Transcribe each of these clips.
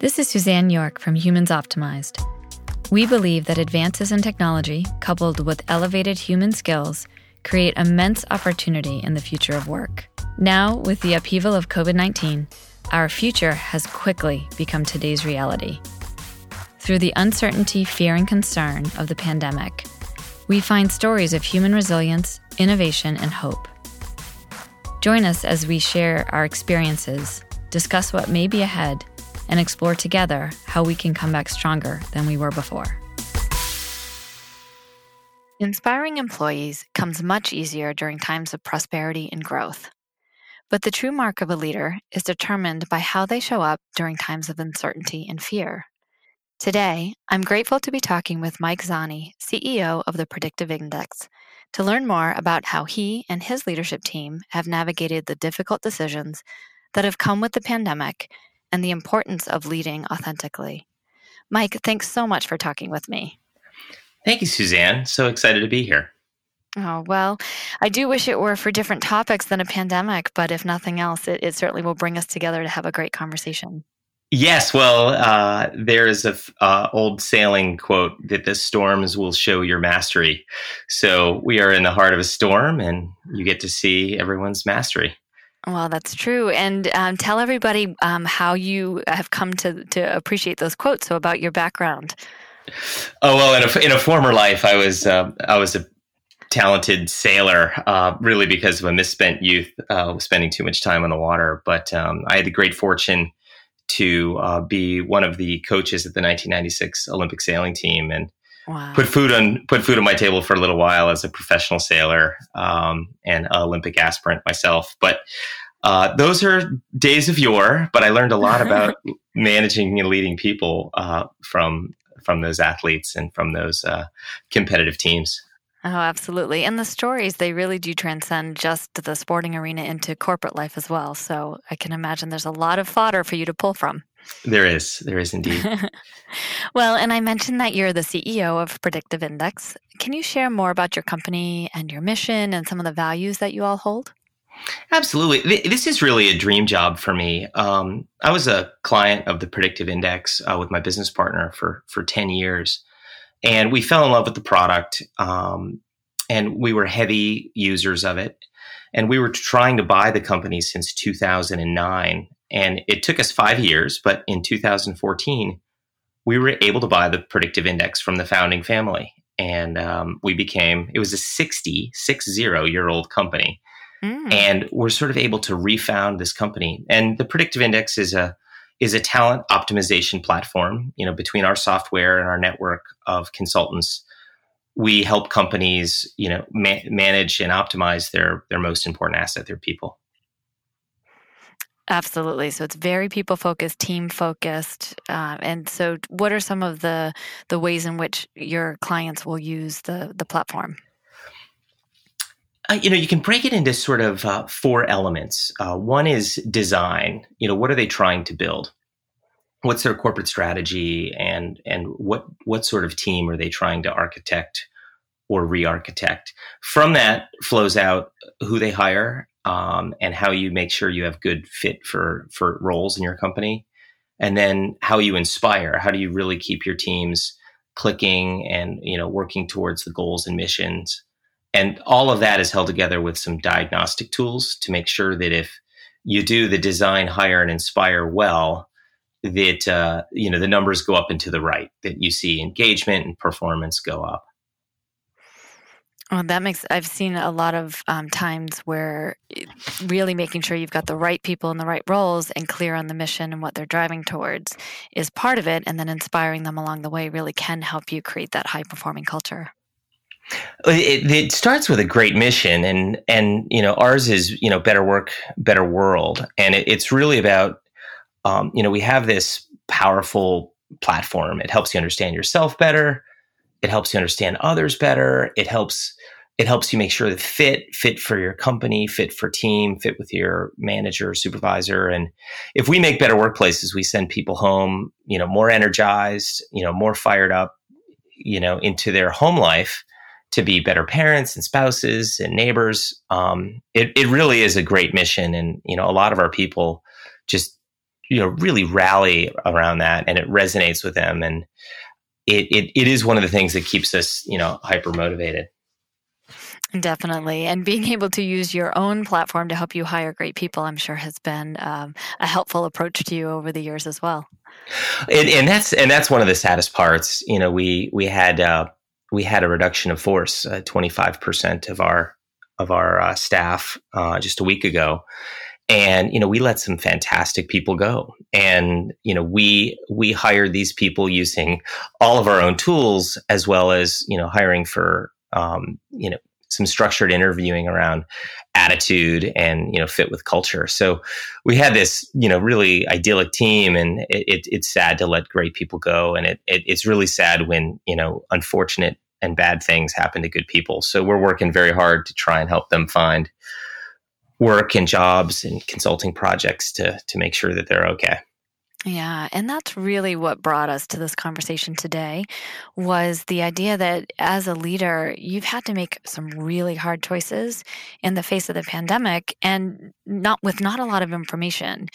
This is Suzanne York from Humans Optimized. We believe that advances in technology, coupled with elevated human skills, create immense opportunity in the future of work. Now, with the upheaval of COVID 19, our future has quickly become today's reality. Through the uncertainty, fear, and concern of the pandemic, we find stories of human resilience, innovation, and hope. Join us as we share our experiences, discuss what may be ahead, and explore together how we can come back stronger than we were before. Inspiring employees comes much easier during times of prosperity and growth. But the true mark of a leader is determined by how they show up during times of uncertainty and fear. Today, I'm grateful to be talking with Mike Zani, CEO of the Predictive Index, to learn more about how he and his leadership team have navigated the difficult decisions that have come with the pandemic and the importance of leading authentically. Mike, thanks so much for talking with me. Thank you, Suzanne. So excited to be here. Oh, well, I do wish it were for different topics than a pandemic, but if nothing else, it, it certainly will bring us together to have a great conversation. Yes, well, uh, there is a uh, old sailing quote that the storms will show your mastery. So we are in the heart of a storm, and you get to see everyone's mastery. Well, that's true. And um, tell everybody um, how you have come to, to appreciate those quotes. So, about your background. Oh well, in a, in a former life, I was uh, I was a talented sailor, uh, really because of a misspent youth, uh, spending too much time on the water. But um, I had the great fortune to uh, be one of the coaches at the 1996 Olympic sailing team, and Wow. Put food on put food on my table for a little while as a professional sailor um, and Olympic aspirant myself. But uh, those are days of yore. But I learned a lot about managing and leading people uh, from from those athletes and from those uh, competitive teams. Oh, absolutely. And the stories, they really do transcend just the sporting arena into corporate life as well. So I can imagine there's a lot of fodder for you to pull from. There is. There is indeed. well, and I mentioned that you're the CEO of Predictive Index. Can you share more about your company and your mission and some of the values that you all hold? Absolutely. This is really a dream job for me. Um, I was a client of the Predictive Index uh, with my business partner for, for 10 years. And we fell in love with the product. Um, and we were heavy users of it. And we were trying to buy the company since 2009. And it took us five years, but in 2014, we were able to buy the predictive index from the founding family. And um, we became, it was a 60, six zero year old company. Mm. And we're sort of able to refound this company. And the predictive index is a, is a talent optimization platform, you know, between our software and our network of consultants we help companies, you know, ma- manage and optimize their their most important asset, their people. Absolutely. So it's very people focused, team focused, uh, and so what are some of the the ways in which your clients will use the the platform? Uh, you know, you can break it into sort of uh, four elements. Uh, one is design. You know, what are they trying to build? What's their corporate strategy, and and what what sort of team are they trying to architect or re-architect? From that flows out who they hire um, and how you make sure you have good fit for for roles in your company, and then how you inspire. How do you really keep your teams clicking and you know working towards the goals and missions? And all of that is held together with some diagnostic tools to make sure that if you do the design, hire, and inspire well, that uh, you know the numbers go up and to the right. That you see engagement and performance go up. Well, that makes, I've seen a lot of um, times where really making sure you've got the right people in the right roles and clear on the mission and what they're driving towards is part of it. And then inspiring them along the way really can help you create that high performing culture. It, it, starts with a great mission, and and you know ours is you know better work, better world, and it, it's really about um, you know we have this powerful platform. It helps you understand yourself better. It helps you understand others better. It helps it helps you make sure that fit fit for your company fit for team fit with your manager supervisor. And if we make better workplaces we send people home you know more energized you know more fired up you know into their home life to be better parents and spouses and neighbors. Um, it, it really is a great mission. And you know a lot of our people just you know really rally around that and it resonates with them. And it, it, it is one of the things that keeps us you know hyper motivated Definitely. And being able to use your own platform to help you hire great people, I'm sure has been um, a helpful approach to you over the years as well. And, and, that's and that's one of the saddest parts. You know, we we had uh, we had a reduction of force, twenty five percent of our of our uh, staff uh, just a week ago, and you know we let some fantastic people go, and you know we we hired these people using all of our own tools as well as you know hiring for um, you know some structured interviewing around attitude and you know fit with culture. So we had this you know really idyllic team, and it, it, it's sad to let great people go, and it, it's really sad when you know unfortunate and bad things happen to good people. So we're working very hard to try and help them find work and jobs and consulting projects to to make sure that they're okay. Yeah, and that's really what brought us to this conversation today was the idea that as a leader, you've had to make some really hard choices in the face of the pandemic and not with not a lot of information.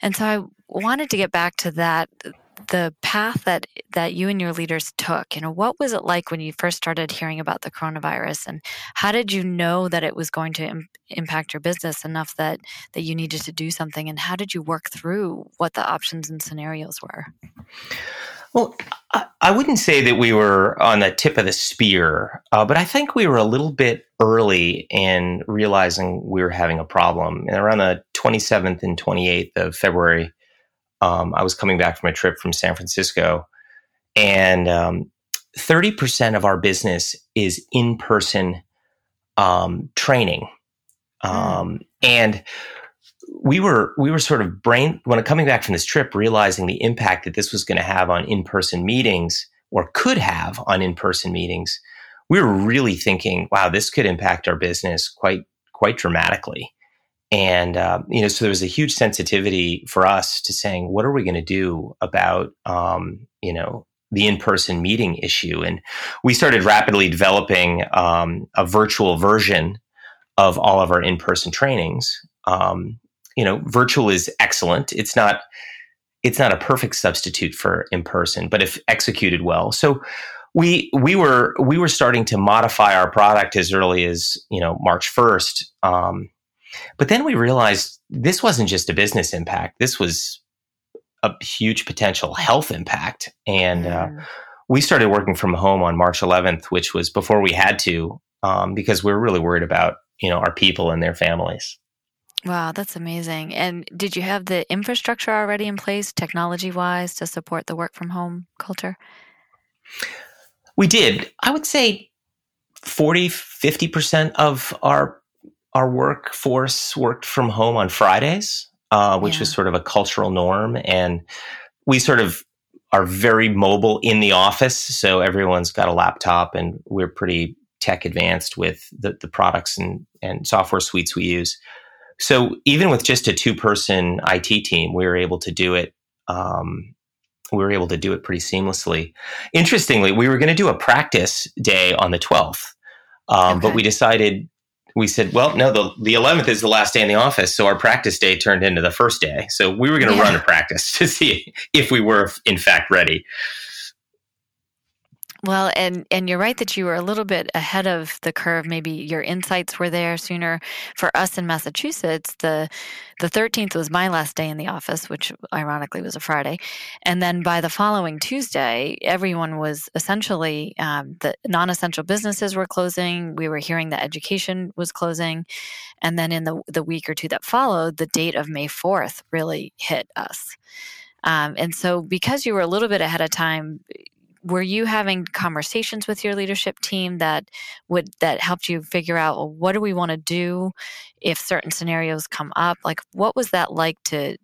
And so I wanted to get back to that the path that that you and your leaders took you know what was it like when you first started hearing about the coronavirus? And how did you know that it was going to Im- impact your business enough that that you needed to do something? And how did you work through what the options and scenarios were? Well i, I wouldn't say that we were on the tip of the spear uh, but i think we were a little bit early in realizing we were having a problem. And around the 27th and 28th of february um, I was coming back from a trip from San Francisco, and um, 30% of our business is in person um, training. Mm. And we were we were sort of brain when coming back from this trip, realizing the impact that this was going to have on in person meetings or could have on in person meetings. We were really thinking, wow, this could impact our business quite quite dramatically. And, uh, you know, so there was a huge sensitivity for us to saying, what are we going to do about, um, you know, the in-person meeting issue? And we started rapidly developing um, a virtual version of all of our in-person trainings. Um, you know, virtual is excellent. It's not, it's not a perfect substitute for in-person, but if executed well. So we we were we were starting to modify our product as early as you know March first, um, but then we realized this wasn't just a business impact. This was a huge potential health impact. And uh, we started working from home on March 11th, which was before we had to, um, because we were really worried about, you know, our people and their families. Wow, that's amazing. And did you have the infrastructure already in place, technology wise, to support the work from home culture? We did. I would say 40, 50% of our our workforce worked from home on Fridays, uh, which yeah. was sort of a cultural norm. And we sort of are very mobile in the office. So everyone's got a laptop and we're pretty tech advanced with the, the products and, and software suites we use. So even with just a two person IT team, we were able to do it. Um, we were able to do it pretty seamlessly. Interestingly, we were going to do a practice day on the 12th, um, okay. but we decided we said, well, no, the, the 11th is the last day in the office. So our practice day turned into the first day. So we were going to yeah. run a practice to see if we were, in fact, ready. Well, and and you're right that you were a little bit ahead of the curve. Maybe your insights were there sooner. For us in Massachusetts, the the 13th was my last day in the office, which ironically was a Friday, and then by the following Tuesday, everyone was essentially um, the non-essential businesses were closing. We were hearing that education was closing, and then in the the week or two that followed, the date of May 4th really hit us. Um, and so, because you were a little bit ahead of time, were you having conversations with your leadership team that would that helped you figure out well, what do we want to do if certain scenarios come up like what was that like to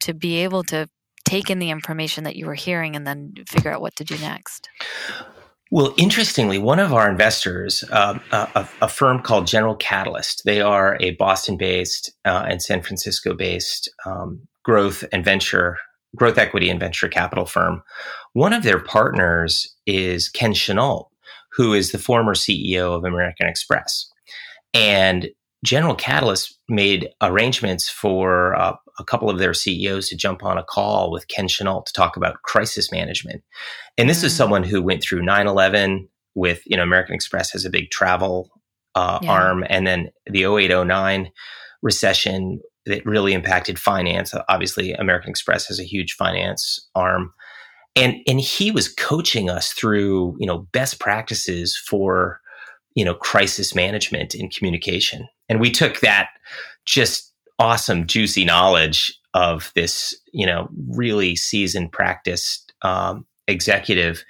to be able to take in the information that you were hearing and then figure out what to do next well, interestingly, one of our investors, uh, a, a, firm called General Catalyst, they are a Boston based uh, and San Francisco based um, growth and venture growth equity and venture capital firm. One of their partners is Ken Chenault, who is the former CEO of American Express. And General Catalyst made arrangements for uh, a couple of their CEOs to jump on a call with Ken Chenault to talk about crisis management. And this mm. is someone who went through 9 11 with, you know, American Express has a big travel uh, yeah. arm, and then the 08 09 recession that really impacted finance. Obviously, American Express has a huge finance arm. And, and he was coaching us through, you know, best practices for, you know, crisis management and communication. And we took that just awesome, juicy knowledge of this, you know, really seasoned, practiced um, executive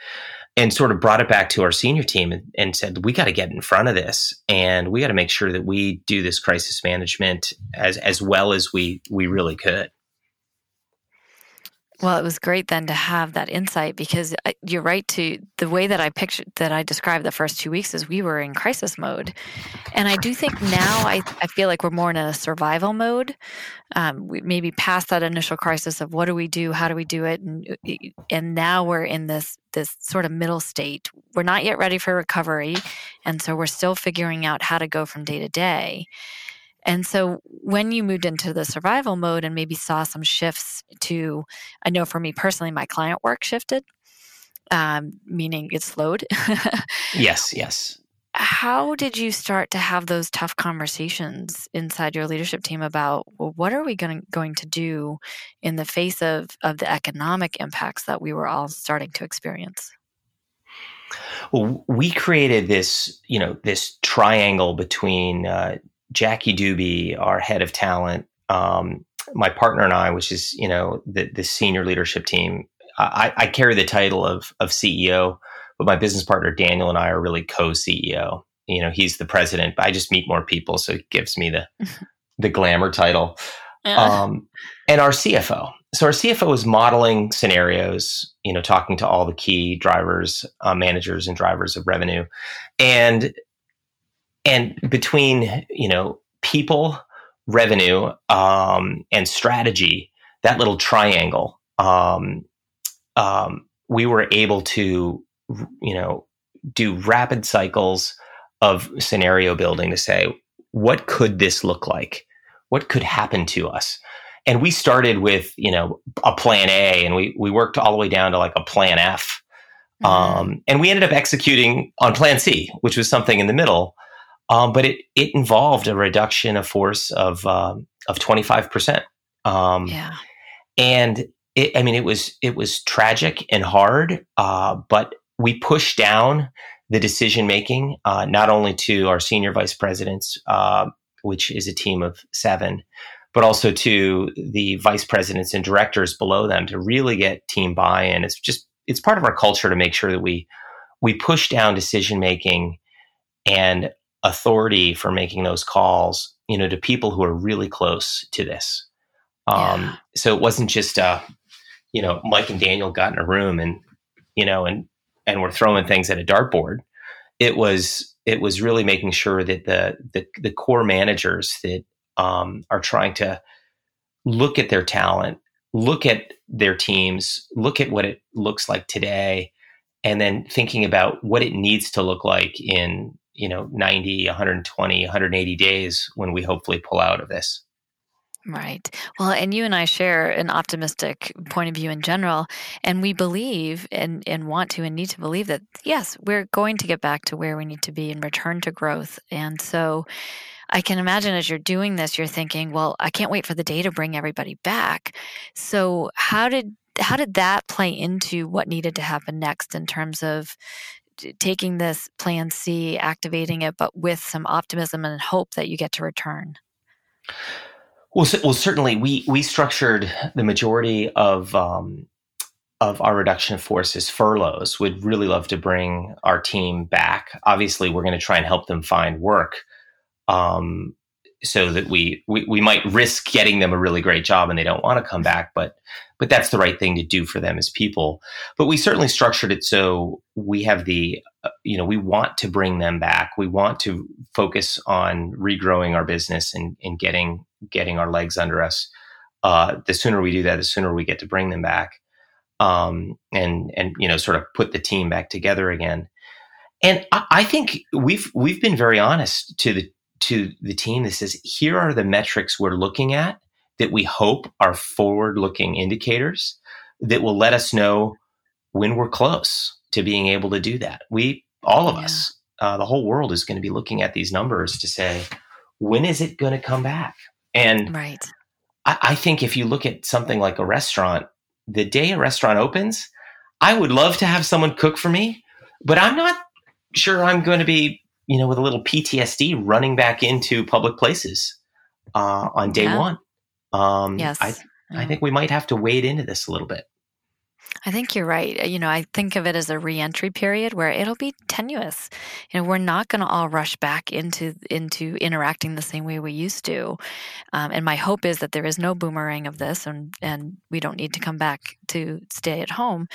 and sort of brought it back to our senior team and, and said, we got to get in front of this and we got to make sure that we do this crisis management as, as well as we, we really could. Well, it was great then to have that insight because uh, you're right to the way that I pictured that I described the first two weeks is we were in crisis mode. And I do think now I, I feel like we're more in a survival mode. Um, we maybe past that initial crisis of what do we do? How do we do it? And, uh, and now we're in this, this sort of middle state. We're not yet ready for recovery. And so we're still figuring out how to go from day to day. And so when you moved into the survival mode and maybe saw some shifts to, I know for me personally, my client work shifted, um, meaning it slowed. yes, yes. How did you start to have those tough conversations inside your leadership team about well, what are we going, going to do in the face of, of the economic impacts that we were all starting to experience? Well, we created this, you know, this triangle between uh, Jackie Doobie, our head of talent, um, my partner and I, which is you know the the senior leadership team. I, I carry the title of of CEO, but my business partner Daniel and I are really co-CEO. You know, he's the president, but I just meet more people, so it gives me the the glamour title. Yeah. Um, and our CFO. So our CFO is modeling scenarios, you know, talking to all the key drivers, uh, managers, and drivers of revenue, and and between you know people revenue um, and strategy that little triangle um, um, we were able to you know do rapid cycles of scenario building to say what could this look like? What could happen to us? And we started with you know a plan a and we we worked all the way down to like a plan f. Mm-hmm. um, and we ended up executing on plan c which was something in the middle um, but it it involved a reduction of force of um, of twenty five percent. Um, yeah, and it, I mean it was it was tragic and hard, uh, but we pushed down the decision making uh, not only to our senior vice presidents, uh, which is a team of seven, but also to the vice presidents and directors below them to really get team buy in. It's just it's part of our culture to make sure that we we push down decision making and authority for making those calls, you know, to people who are really close to this. Um, yeah. So it wasn't just, uh, you know, Mike and Daniel got in a room and, you know, and and we're throwing things at a dartboard. It was it was really making sure that the the, the core managers that um, are trying to look at their talent, look at their teams, look at what it looks like today, and then thinking about what it needs to look like in you know 90 120 180 days when we hopefully pull out of this Right. Well, and you and I share an optimistic point of view in general, and we believe and, and want to and need to believe that, yes, we're going to get back to where we need to be and return to growth. And so I can imagine as you're doing this, you're thinking, well, I can't wait for the day to bring everybody back. So, how did how did that play into what needed to happen next in terms of taking this plan C, activating it, but with some optimism and hope that you get to return? Well, well, certainly we we structured the majority of um, of our reduction of furloughs. Would really love to bring our team back. Obviously, we're going to try and help them find work. Um, so that we, we we might risk getting them a really great job and they don't want to come back but but that's the right thing to do for them as people. But we certainly structured it so we have the uh, you know we want to bring them back. We want to focus on regrowing our business and, and getting getting our legs under us. Uh, the sooner we do that the sooner we get to bring them back um, and and you know sort of put the team back together again. And I, I think we've we've been very honest to the to the team that says, here are the metrics we're looking at that we hope are forward looking indicators that will let us know when we're close to being able to do that. We, all of yeah. us, uh, the whole world is going to be looking at these numbers to say, when is it going to come back? And right. I, I think if you look at something like a restaurant, the day a restaurant opens, I would love to have someone cook for me, but I'm not sure I'm going to be, you know, with a little PTSD running back into public places uh, on day yeah. one. Um, yes. I, I think we might have to wade into this a little bit. I think you're right. You know, I think of it as a reentry period where it'll be tenuous. You know, we're not going to all rush back into into interacting the same way we used to. Um, and my hope is that there is no boomerang of this, and and we don't need to come back to stay at home.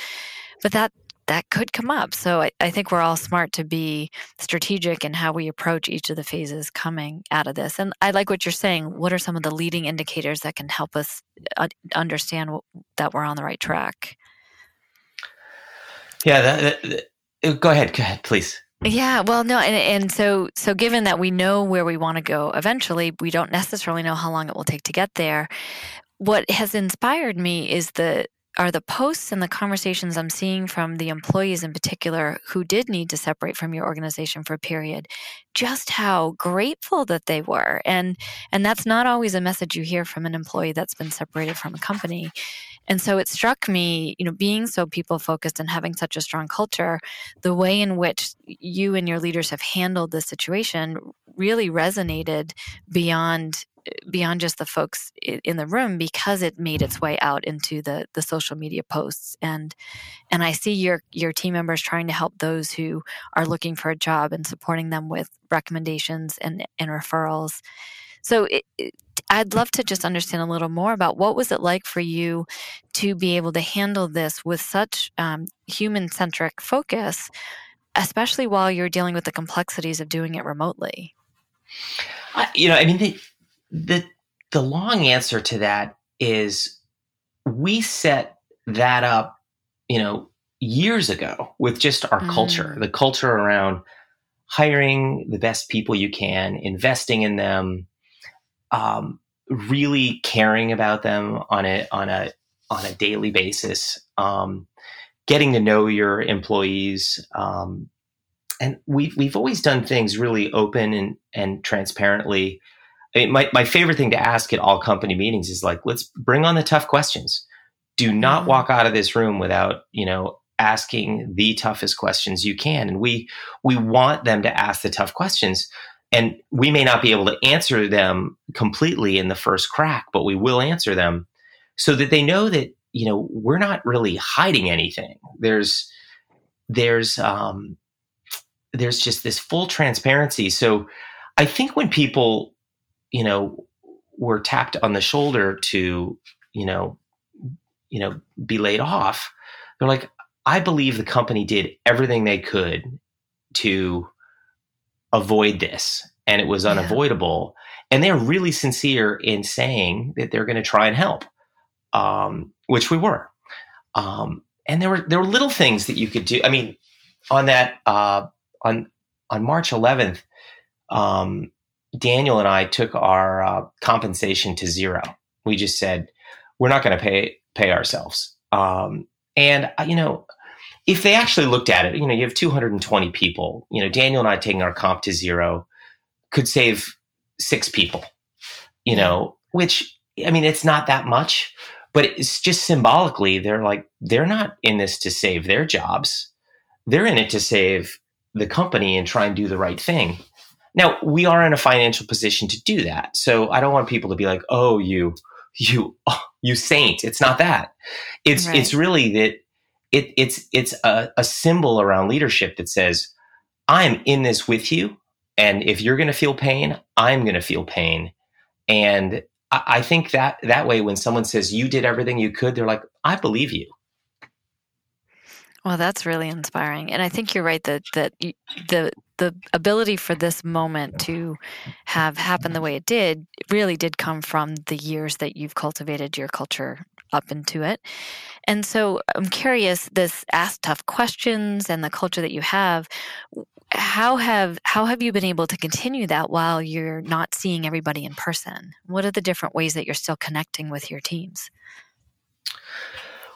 But that that could come up. So I, I, think we're all smart to be strategic in how we approach each of the phases coming out of this. And I like what you're saying. What are some of the leading indicators that can help us uh, understand that we're on the right track? Yeah, that, that, uh, go ahead. Go ahead, please. Yeah, well, no, and, and so so given that we know where we want to go eventually, we don't necessarily know how long it will take to get there. What has inspired me is the are the posts and the conversations I'm seeing from the employees in particular who did need to separate from your organization for a period, just how grateful that they were. And and that's not always a message you hear from an employee that's been separated from a company. And so it struck me, you know, being so people focused and having such a strong culture, the way in which you and your leaders have handled this situation really resonated beyond beyond just the folks in the room because it made its way out into the the social media posts and and I see your your team members trying to help those who are looking for a job and supporting them with recommendations and and referrals. So it, it, I'd love to just understand a little more about what was it like for you to be able to handle this with such um, human centric focus, especially while you're dealing with the complexities of doing it remotely. you know, I mean, the, the the long answer to that is we set that up, you know, years ago with just our mm. culture, the culture around hiring the best people you can, investing in them, um, really caring about them on a on a on a daily basis, um, getting to know your employees, um, and we've we've always done things really open and and transparently I mean, my, my favorite thing to ask at all company meetings is like, let's bring on the tough questions. Do not mm-hmm. walk out of this room without, you know, asking the toughest questions you can. And we, we want them to ask the tough questions. And we may not be able to answer them completely in the first crack, but we will answer them so that they know that, you know, we're not really hiding anything. There's, there's, um, there's just this full transparency. So I think when people you know, were tapped on the shoulder to, you know, you know, be laid off, they're like, I believe the company did everything they could to avoid this and it was unavoidable. Yeah. And they're really sincere in saying that they're going to try and help, um, which we were. Um, and there were there were little things that you could do. I mean, on that uh, on on March 11th, um, Daniel and I took our uh, compensation to zero. We just said we're not going to pay pay ourselves. Um, and uh, you know, if they actually looked at it, you know, you have 220 people. You know, Daniel and I taking our comp to zero could save six people. You know, which I mean, it's not that much, but it's just symbolically. They're like they're not in this to save their jobs. They're in it to save the company and try and do the right thing. Now we are in a financial position to do that. So I don't want people to be like, "Oh, you, you, oh, you saint." It's not that. It's right. it's really that it it's it's a, a symbol around leadership that says, "I'm in this with you, and if you're going to feel pain, I'm going to feel pain." And I, I think that that way, when someone says you did everything you could, they're like, "I believe you." Well, that's really inspiring, and I think you're right that that the the ability for this moment to have happened the way it did really did come from the years that you've cultivated your culture up into it. And so I'm curious this ask tough questions and the culture that you have how have how have you been able to continue that while you're not seeing everybody in person? What are the different ways that you're still connecting with your teams?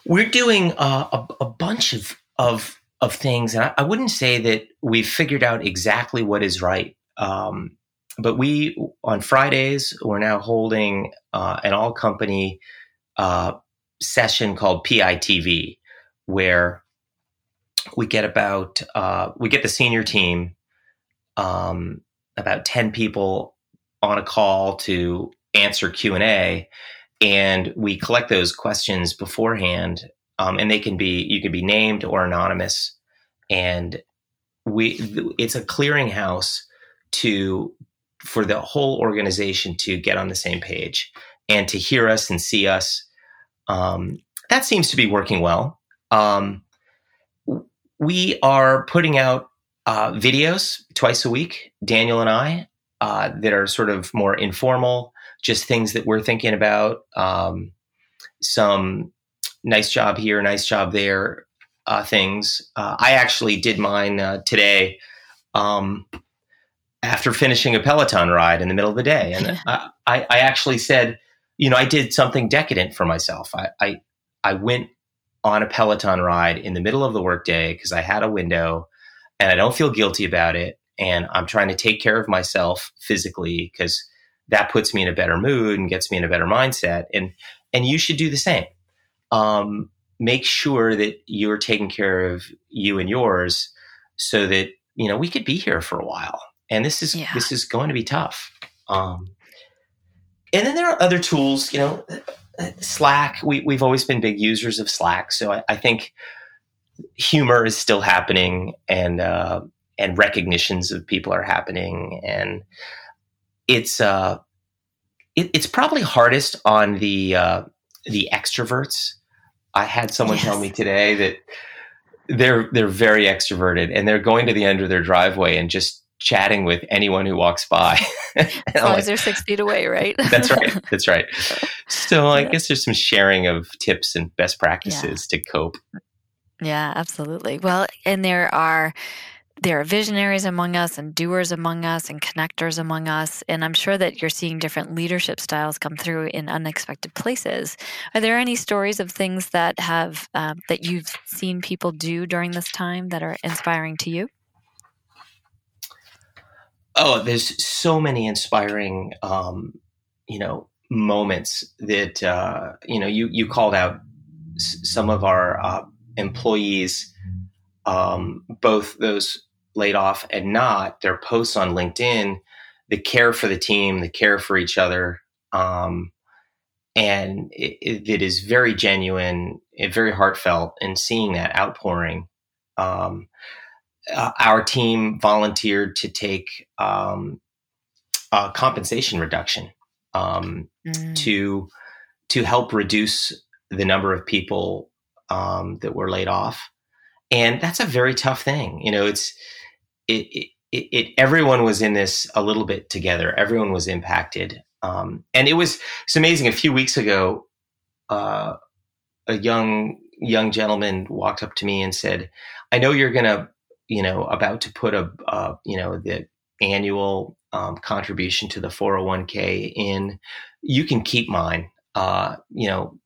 We're doing uh, a, a, bunch of of of things, and I, I, wouldn't say that we've figured out exactly what is right. Um, but we on Fridays we're now holding uh, an all company uh, session called PITV, where we get about uh, we get the senior team, um, about ten people on a call to answer Q and A, and we collect those questions beforehand, um, and they can be you can be named or anonymous, and we it's a clearinghouse to for the whole organization to get on the same page and to hear us and see us. Um, that seems to be working well. Um, we are putting out uh, videos twice a week, Daniel and I, uh, that are sort of more informal, just things that we're thinking about. Um, some nice job here, nice job there uh, things. Uh, I actually did mine uh, today um, after finishing a Peloton ride in the middle of the day. And I, I, I, actually said, you know, I did something decadent for myself. I, I, I went on a Peloton ride in the middle of the workday because I had a window and I don't feel guilty about it. And I'm trying to take care of myself physically because that puts me in a better mood and gets me in a better mindset. And, and you should do the same. Um, make sure that you're taking care of you and yours so that, you know, we could be here for a while. And this is, yeah. this is going to be tough. Um, and then there are other tools, you know, Slack, we, we've always been big users of Slack. So I, I think humor is still happening and, uh, and recognitions of people are happening. And it's, uh, it, it's probably hardest on the, uh, the extroverts. I had someone yes. tell me today that they're, they're very extroverted and they're going to the end of their driveway and just chatting with anyone who walks by. as long like, as they're six feet away, right? that's right. That's right. So I guess there's some sharing of tips and best practices yeah. to cope. Yeah, absolutely. Well, and there are there are visionaries among us and doers among us and connectors among us. And i'm sure that you're seeing different leadership styles come through in unexpected places. Are there any stories of things that have uh, that you've seen people do during this time that are inspiring to you? Oh, there's so many inspiring, um, you know, moments that uh, you know you you called out s- some of our uh, employees, um, both those laid off and not. Their posts on LinkedIn, the care for the team, the care for each other. Um, and it, it is very genuine, and very heartfelt, and seeing that outpouring um, uh, our team volunteered to take um, a compensation reduction um, mm. to to help reduce the number of people um, that were laid off, and that's a very tough thing. You know, it's it, it, it, everyone was in this a little bit together. Everyone was impacted, um, and it was it's amazing. A few weeks ago, uh, a young young gentleman walked up to me and said, "I know you're to you know, about to put a, uh, you know, the annual um, contribution to the 401k in, you can keep mine. Uh, you know,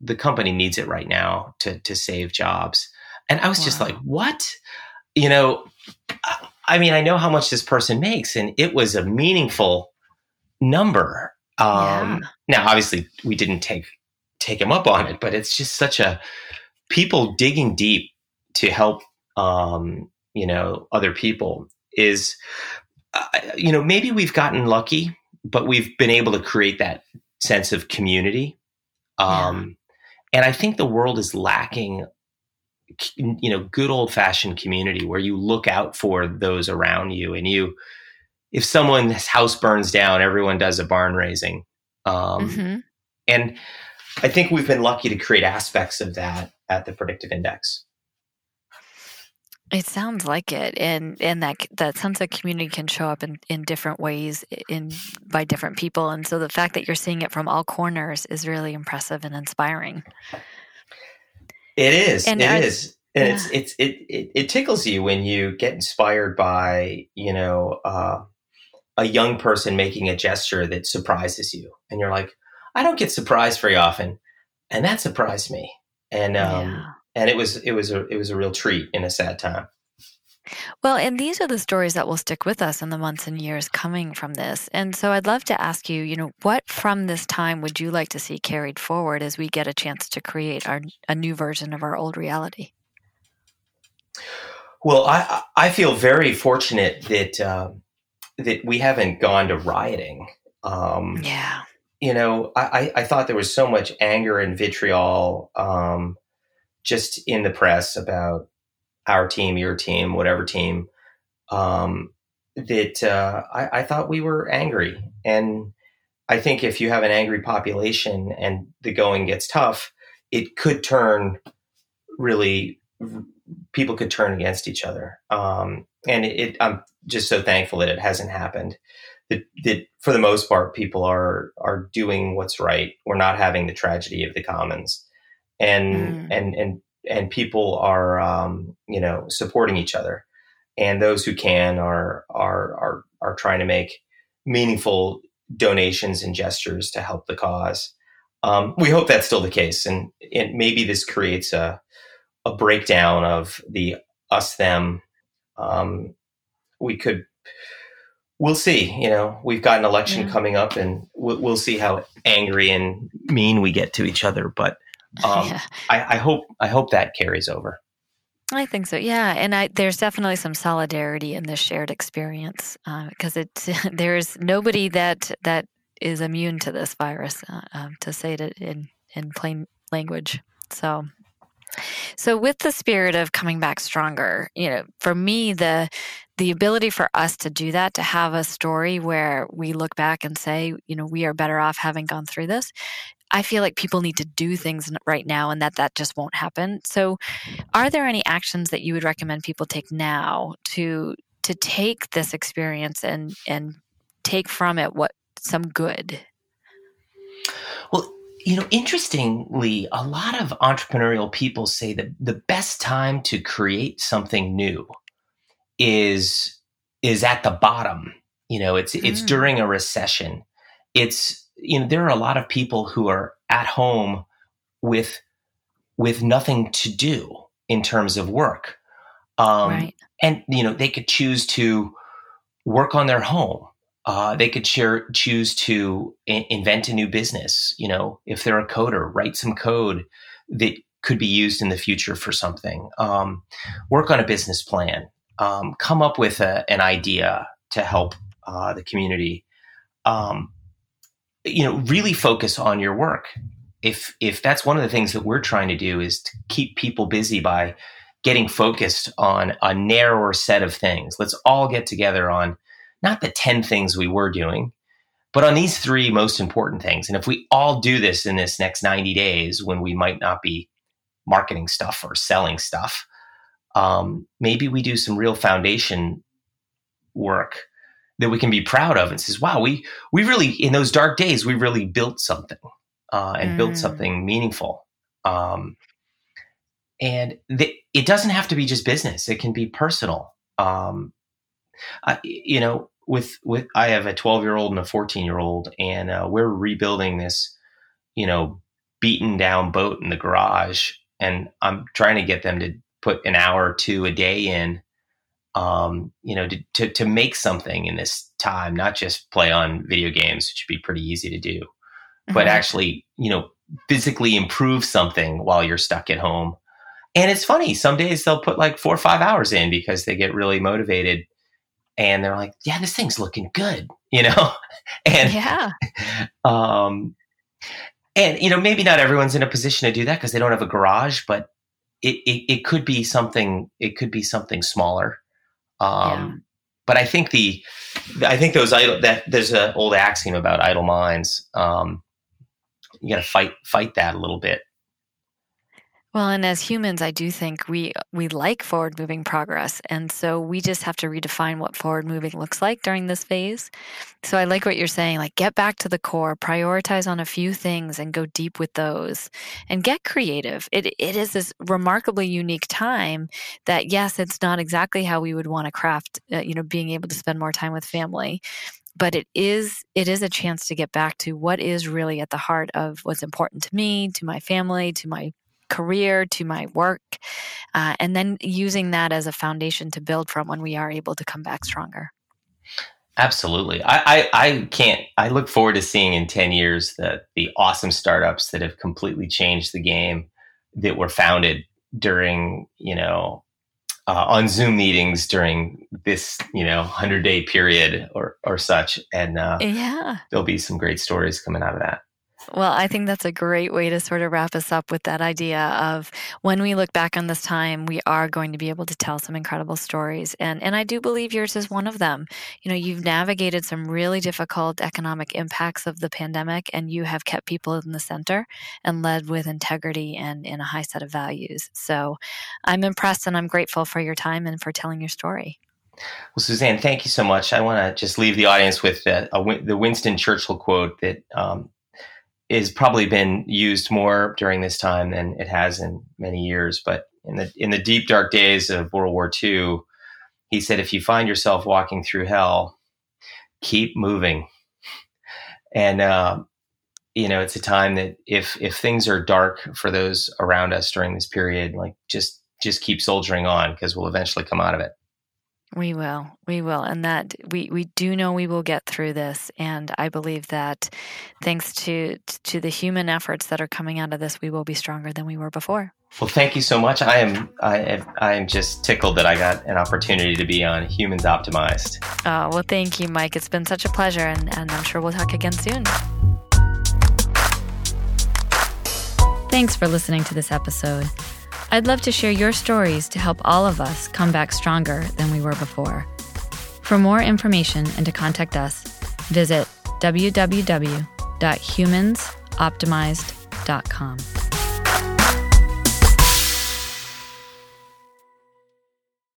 the company needs it right now to to save jobs. And I was wow. just like, what? You know, I mean, I know how much this person makes, and it was a meaningful number. Um, yeah. Now, obviously, we didn't take take him up on it, but it's just such a people digging deep to help um, you know, other people is, uh, you know, maybe we've gotten lucky, but we've been able to create that sense of community. Um, yeah. And I think the world is lacking, you know, good old fashioned community where you look out for those around you and you, if someone's house burns down, everyone does a barn raising. Um, mm-hmm. And I think we've been lucky to create aspects of that at the predictive index. It sounds like it, and and that that sense of community can show up in, in different ways in by different people, and so the fact that you're seeing it from all corners is really impressive and inspiring. It is. And it as, is. and yeah. it's it's it, it, it tickles you when you get inspired by you know uh, a young person making a gesture that surprises you, and you're like, I don't get surprised very often, and that surprised me, and um, yeah. and it was it was a it was a real treat in a sad time. Well, and these are the stories that will stick with us in the months and years coming from this. And so I'd love to ask you, you know, what from this time would you like to see carried forward as we get a chance to create our a new version of our old reality? Well, I I feel very fortunate that uh, that we haven't gone to rioting. Um, yeah. You know, I, I thought there was so much anger and vitriol um, just in the press about our team, your team, whatever team, um, that uh, I, I, thought we were angry. And I think if you have an angry population and the going gets tough, it could turn really, people could turn against each other. Um, and it, it, I'm just so thankful that it hasn't happened. That, that for the most part, people are are doing what's right. We're not having the tragedy of the commons, and mm. and and and people are um, you know supporting each other, and those who can are are are are trying to make meaningful donations and gestures to help the cause. Um, we hope that's still the case, and, and maybe this creates a a breakdown of the us them. Um, we could we'll see. You know, we've got an election yeah. coming up, and we'll, we'll, see how angry and mean we get to each other. But um, yeah. I, I, hope I hope that carries over. I think so. Yeah, and I, there's definitely some solidarity in this shared experience because uh, it there's nobody that that is immune to this virus, uh, um, to say it in in plain language. So so with the spirit of coming back stronger, you know, for me the the ability for us to do that to have a story where we look back and say, you know, we are better off having gone through this I feel like people need to do things right now and that that just won't happen. So, are there any actions that you would recommend people take now to to take this experience and and take from it what some good? Well, you know, interestingly, a lot of entrepreneurial people say that the best time to create something new is is at the bottom. You know, it's mm. it's during a recession. It's you know, there are a lot of people who are at home with with nothing to do in terms of work. Um, right. And you know, they could choose to work on their home. Uh, they could share, choose to in- invent a new business. You know, if they're a coder, write some code that could be used in the future for something. Um, work on a business plan. Um, come up with a, an idea to help uh, the community. Um, you know, really focus on your work. If if that's one of the things that we're trying to do is to keep people busy by getting focused on a narrower set of things. Let's all get together on not the 10 things we were doing, but on these three most important things. And if we all do this in this next 90 days when we might not be marketing stuff or selling stuff, um, maybe we do some real foundation work that we can be proud of and says, wow, we, we really, in those dark days, we really built something uh, and mm. built something meaningful. Um, and the, it doesn't have to be just business. It can be personal. Um, I, you know, with, with, I have a 12 year old and a 14 year old and uh, we're rebuilding this, you know, beaten down boat in the garage. And I'm trying to get them to put an hour or two a day in um, you know, to, to, to make something in this time, not just play on video games, which would be pretty easy to do, mm-hmm. but actually, you know, physically improve something while you're stuck at home. And it's funny, some days they'll put like four or five hours in because they get really motivated and they're like, yeah, this thing's looking good, you know? and yeah. Um, and you know, maybe not everyone's in a position to do that because they don't have a garage, but it, it, it could be something, it could be something smaller um, yeah. But I think the, I think those idle that there's an old axiom about idle minds. Um, you got to fight fight that a little bit. Well, and as humans, I do think we we like forward moving progress, and so we just have to redefine what forward moving looks like during this phase. So I like what you're saying, like get back to the core, prioritize on a few things, and go deep with those, and get creative. It it is this remarkably unique time that yes, it's not exactly how we would want to craft, uh, you know, being able to spend more time with family, but it is it is a chance to get back to what is really at the heart of what's important to me to my family to my career to my work, uh, and then using that as a foundation to build from when we are able to come back stronger. Absolutely. I, I, I, can't, I look forward to seeing in 10 years that the awesome startups that have completely changed the game that were founded during, you know, uh, on Zoom meetings during this, you know, 100 day period or, or such. And uh, yeah, there'll be some great stories coming out of that. Well, I think that's a great way to sort of wrap us up with that idea of when we look back on this time, we are going to be able to tell some incredible stories. And and I do believe yours is one of them. You know, you've navigated some really difficult economic impacts of the pandemic and you have kept people in the center and led with integrity and in a high set of values. So I'm impressed and I'm grateful for your time and for telling your story. Well, Suzanne, thank you so much. I want to just leave the audience with the, a, the Winston Churchill quote that um, is probably been used more during this time than it has in many years. But in the in the deep dark days of World War II, he said, "If you find yourself walking through hell, keep moving." And uh, you know, it's a time that if if things are dark for those around us during this period, like just just keep soldiering on because we'll eventually come out of it. We will. We will. And that we, we do know we will get through this. And I believe that thanks to to the human efforts that are coming out of this, we will be stronger than we were before. Well, thank you so much. I am I am, I am just tickled that I got an opportunity to be on Humans Optimized. Oh, well, thank you, Mike. It's been such a pleasure, and, and I'm sure we'll talk again soon. Thanks for listening to this episode. I'd love to share your stories to help all of us come back stronger than we were before. For more information and to contact us, visit www.humansoptimized.com.